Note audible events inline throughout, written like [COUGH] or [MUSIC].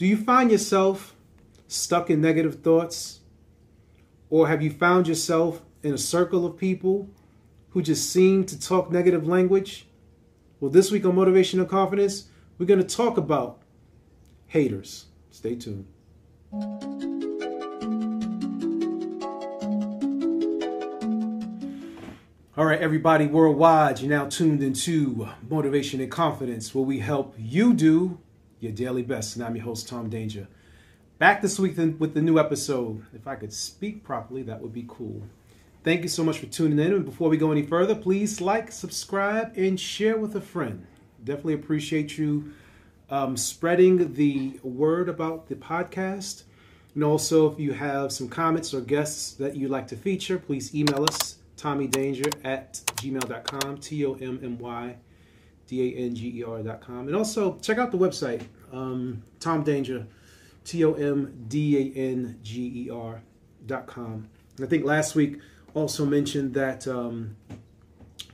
Do you find yourself stuck in negative thoughts? Or have you found yourself in a circle of people who just seem to talk negative language? Well, this week on Motivation and Confidence, we're going to talk about haters. Stay tuned. All right, everybody worldwide, you're now tuned into Motivation and Confidence, where we help you do your daily best. And I'm your host, Tom Danger. Back this week with the new episode. If I could speak properly, that would be cool. Thank you so much for tuning in. And before we go any further, please like, subscribe, and share with a friend. Definitely appreciate you um, spreading the word about the podcast. And also, if you have some comments or guests that you'd like to feature, please email us, tommydanger at gmail.com, T O M M Y D A N G E R.com. And also, check out the website, um, Tom Danger, T O M D A N G E R.com. I think last week also mentioned that um,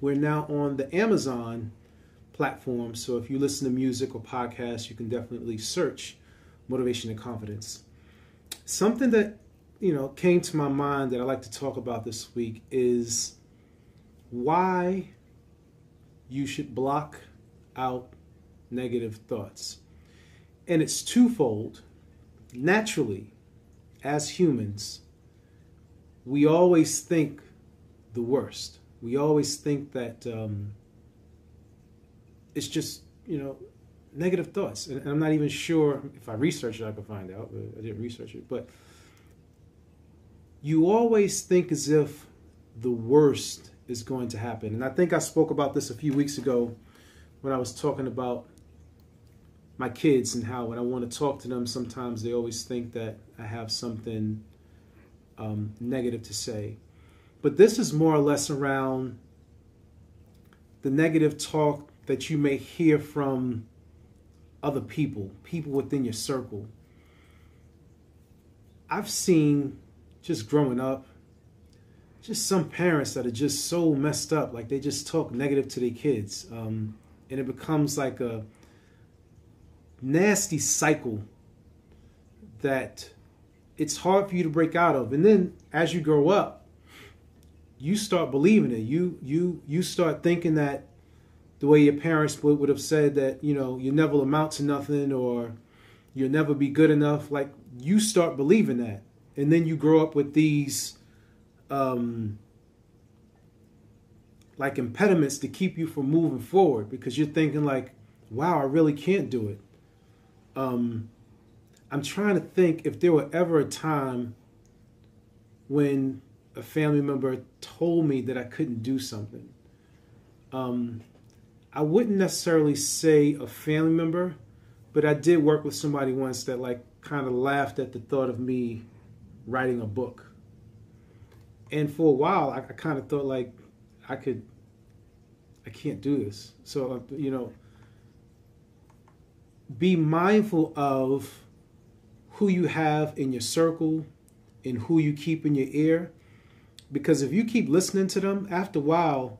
we're now on the Amazon platform. So if you listen to music or podcasts, you can definitely search motivation and confidence. Something that you know came to my mind that I like to talk about this week is why you should block out negative thoughts. And it's twofold. Naturally, as humans, we always think the worst. We always think that um, it's just you know negative thoughts and, i'm not even sure if i researched it i could find out i didn't research it but you always think as if the worst is going to happen and i think i spoke about this a few weeks ago when i was talking about my kids and how when i want to talk to them sometimes they always think that i have something um, negative to say but this is more or less around the negative talk that you may hear from other people, people within your circle. I've seen just growing up, just some parents that are just so messed up, like they just talk negative to their kids. Um, and it becomes like a nasty cycle that it's hard for you to break out of. And then as you grow up, you start believing it. You you you start thinking that the way your parents would, would have said that, you know, you never amount to nothing or you'll never be good enough. Like you start believing that. And then you grow up with these um, like impediments to keep you from moving forward because you're thinking like, wow, I really can't do it. Um, I'm trying to think if there were ever a time when a family member told me that I couldn't do something. Um, I wouldn't necessarily say a family member, but I did work with somebody once that like kind of laughed at the thought of me writing a book. And for a while, I, I kind of thought like I could, I can't do this. So uh, you know, be mindful of who you have in your circle and who you keep in your ear, because if you keep listening to them, after a while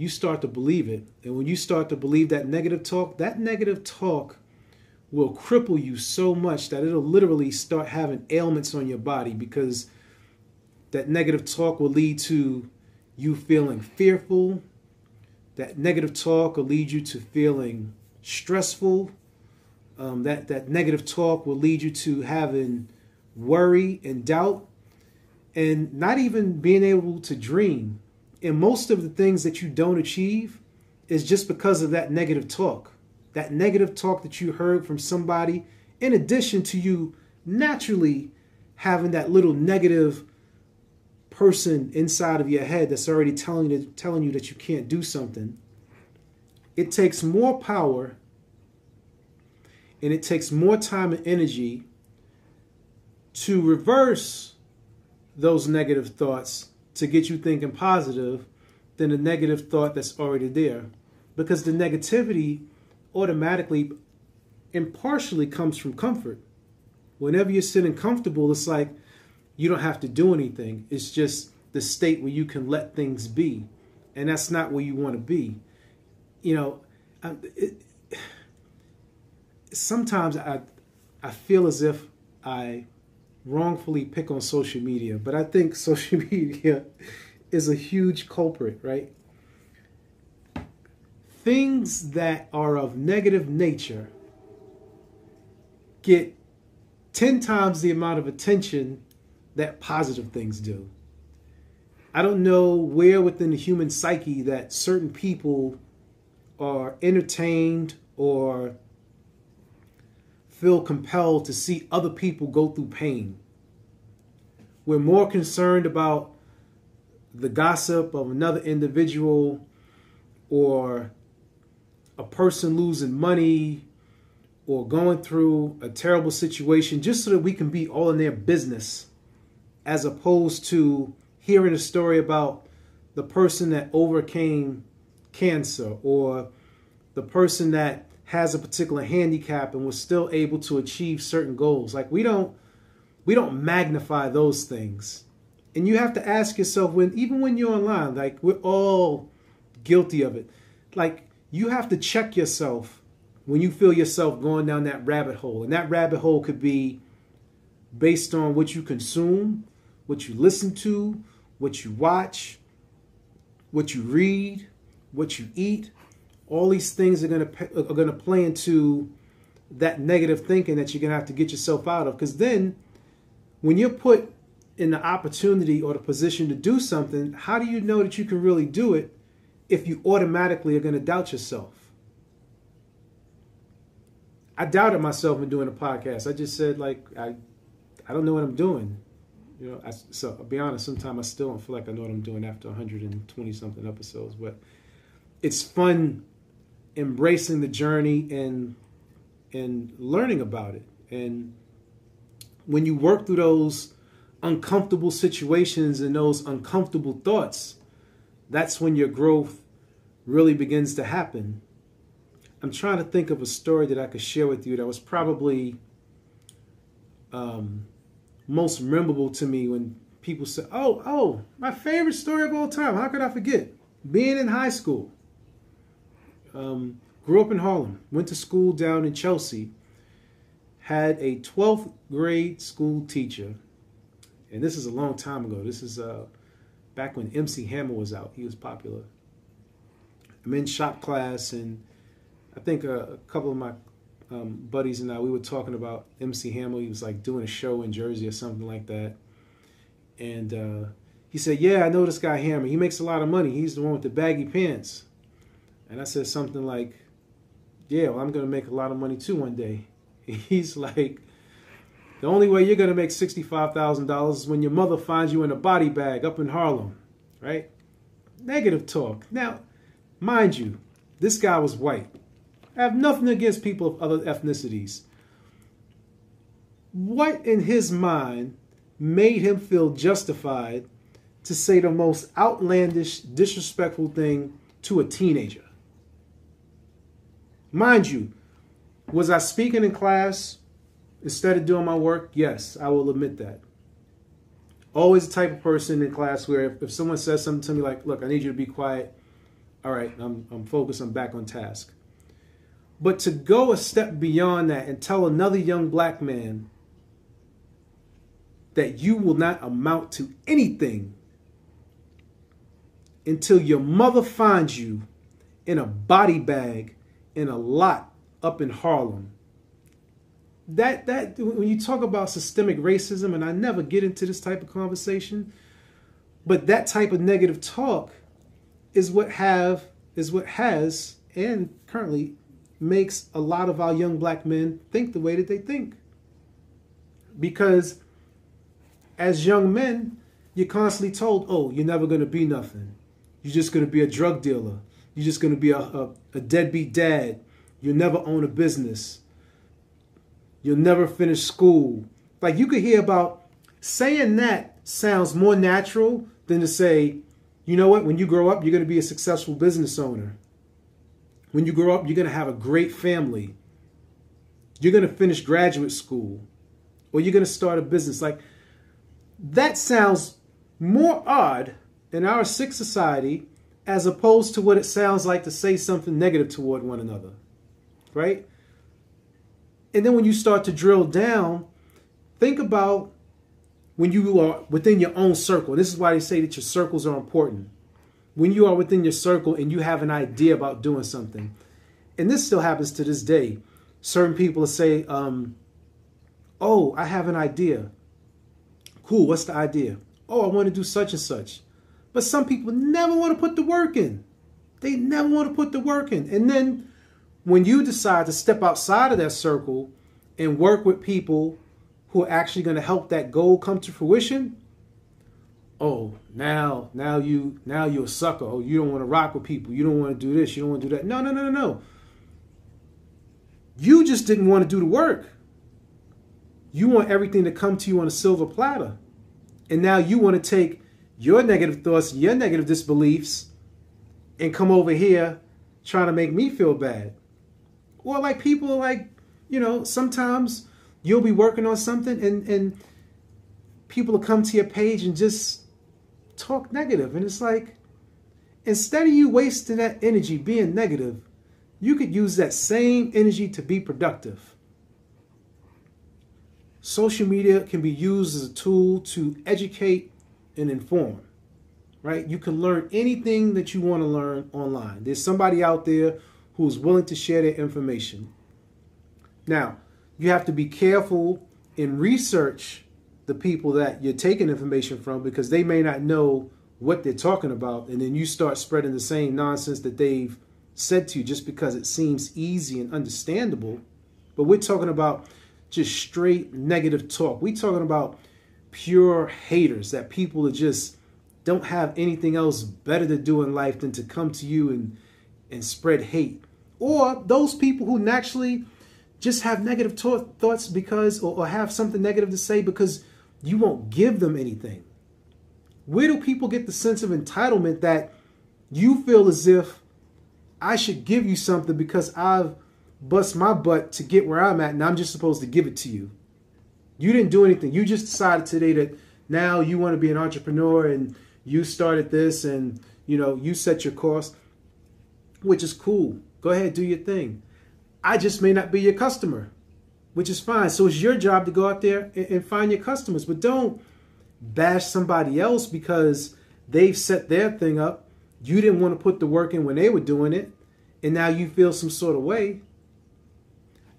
you start to believe it. And when you start to believe that negative talk, that negative talk will cripple you so much that it'll literally start having ailments on your body because that negative talk will lead to you feeling fearful. That negative talk will lead you to feeling stressful. Um, that that negative talk will lead you to having worry and doubt, and not even being able to dream. And most of the things that you don't achieve is just because of that negative talk. That negative talk that you heard from somebody, in addition to you naturally having that little negative person inside of your head that's already telling you telling you that you can't do something. It takes more power and it takes more time and energy to reverse those negative thoughts to get you thinking positive than the negative thought that's already there. Because the negativity automatically and partially comes from comfort. Whenever you're sitting comfortable, it's like you don't have to do anything. It's just the state where you can let things be. And that's not where you want to be. You know, it, sometimes I, I feel as if I wrongfully pick on social media, but I think [LAUGHS] social media is a huge culprit, right? Things that are of negative nature get 10 times the amount of attention that positive things do. I don't know where within the human psyche that certain people are entertained or feel compelled to see other people go through pain. We're more concerned about the gossip of another individual or a person losing money or going through a terrible situation just so that we can be all in their business as opposed to hearing a story about the person that overcame cancer or the person that has a particular handicap and was still able to achieve certain goals. Like we don't we don't magnify those things. And you have to ask yourself when even when you're online like we're all guilty of it. Like you have to check yourself when you feel yourself going down that rabbit hole. And that rabbit hole could be based on what you consume what you listen to what you watch what you read what you eat. All these things are going to are going to play into that negative thinking that you're going to have to get yourself out of. Because then when you're put in the opportunity or the position to do something how do you know that you can really do it if you automatically are going to doubt yourself? I doubted myself in doing a podcast. I just said like i i don't know what i'm doing you know I, so i'll be honest sometimes i still don't feel like i know what i'm doing after 120 something episodes but it's fun embracing the journey and and learning about it. And when you work through those uncomfortable situations and those uncomfortable thoughts, that's when your growth really begins to happen. I'm trying to think of a story that I could share with you that was probably um, most memorable to me when people say, "Oh, oh, my favorite story of all time. How could I forget? Being in high school." Um, grew up in Harlem, went to school down in Chelsea, had a 12th grade school teacher, and this is a long time ago. This is uh, back when MC Hammer was out. He was popular. I'm in shop class, and I think a, a couple of my um, buddies and I, we were talking about MC Hammer. He was like doing a show in Jersey or something like that. And uh, he said, Yeah, I know this guy Hammer. He makes a lot of money. He's the one with the baggy pants. And I said something like, Yeah, well, I'm going to make a lot of money too one day. [LAUGHS] He's like, The only way you're going to make $65,000 is when your mother finds you in a body bag up in Harlem, right? Negative talk. Now, mind you, this guy was white. I have nothing against people of other ethnicities. What in his mind made him feel justified to say the most outlandish, disrespectful thing to a teenager? Mind you, was I speaking in class instead of doing my work? Yes, I will admit that. Always the type of person in class where if, if someone says something to me like, look, I need you to be quiet, all right, I'm, I'm focused, I'm back on task. But to go a step beyond that and tell another young black man that you will not amount to anything until your mother finds you in a body bag in a lot up in Harlem. That that when you talk about systemic racism, and I never get into this type of conversation, but that type of negative talk is what have is what has and currently makes a lot of our young black men think the way that they think. Because as young men, you're constantly told, oh, you're never going to be nothing. You're just going to be a drug dealer. You're just going to be a, a, a deadbeat dad. You'll never own a business. You'll never finish school. Like you could hear about saying that sounds more natural than to say, you know what, when you grow up, you're going to be a successful business owner. When you grow up, you're going to have a great family. You're going to finish graduate school or you're going to start a business. Like that sounds more odd in our sick society as opposed to what it sounds like to say something negative toward one another. Right? And then when you start to drill down, think about when you are within your own circle. This is why they say that your circles are important. When you are within your circle and you have an idea about doing something, and this still happens to this day, certain people say, um, Oh, I have an idea. Cool, what's the idea? Oh, I want to do such and such. But some people never want to put the work in. They never want to put the work in. And then when you decide to step outside of that circle and work with people who are actually going to help that goal come to fruition, oh, now, now you, now you're a sucker. Oh, you don't want to rock with people. You don't want to do this. You don't want to do that. No, no, no, no, no. You just didn't want to do the work. You want everything to come to you on a silver platter. And now you want to take your negative thoughts, your negative disbeliefs, and come over here trying to make me feel bad. Or like people like, you know, sometimes you'll be working on something and, and people will come to your page and just talk negative. And it's like, instead of you wasting that energy being negative, you could use that same energy to be productive. Social media can be used as a tool to educate and inform, right? You can learn anything that you want to learn online. There's somebody out there who's willing to share their information. Now, you have to be careful and research the people that you're taking information from because they may not know what they're talking about. And then you start spreading the same nonsense that they've said to you just because it seems easy and understandable. But we're talking about just straight negative talk. We're talking about pure haters that people that just don't have anything else better to do in life than to come to you and and spread hate. Or those people who naturally just have negative thoughts because or, or have something negative to say because you won't give them anything. Where do people get the sense of entitlement that you feel as if I should give you something because I've bust my butt to get where I'm at, and I'm just supposed to give it to you. You didn't do anything. You just decided today that now you want to be an entrepreneur and you started this and you know you set your course, which is cool. Go ahead, do your thing. I just may not be your customer, which is fine. So it's your job to go out there and, and find your customers, but don't bash somebody else because they've set their thing up. You didn't want to put the work in when they were doing it, and now you feel some sort of way.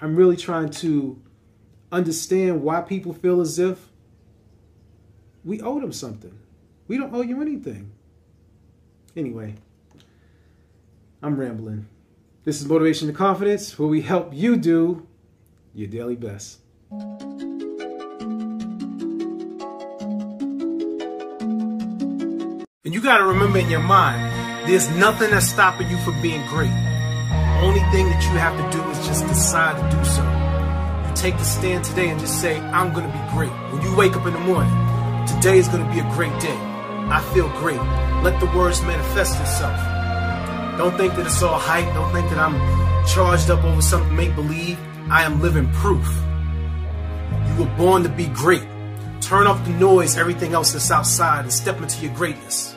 I'm really trying to understand why people feel as if we owe them something. We don't owe you anything. Anyway, I'm rambling. This is Motivation and Confidence, where we help you do your daily best. And you got to remember in your mind, there's nothing that's stopping you from being great. Only thing that you have to do is just decide to do so. You take the stand today and just say, I'm going to be great. When you wake up in the morning, today is going to be a great day. I feel great. Let the words manifest itself. Don't think that it's all hype. Don't think that I'm charged up over something make believe. I am living proof. You were born to be great. Turn off the noise, everything else that's outside, and step into your greatness.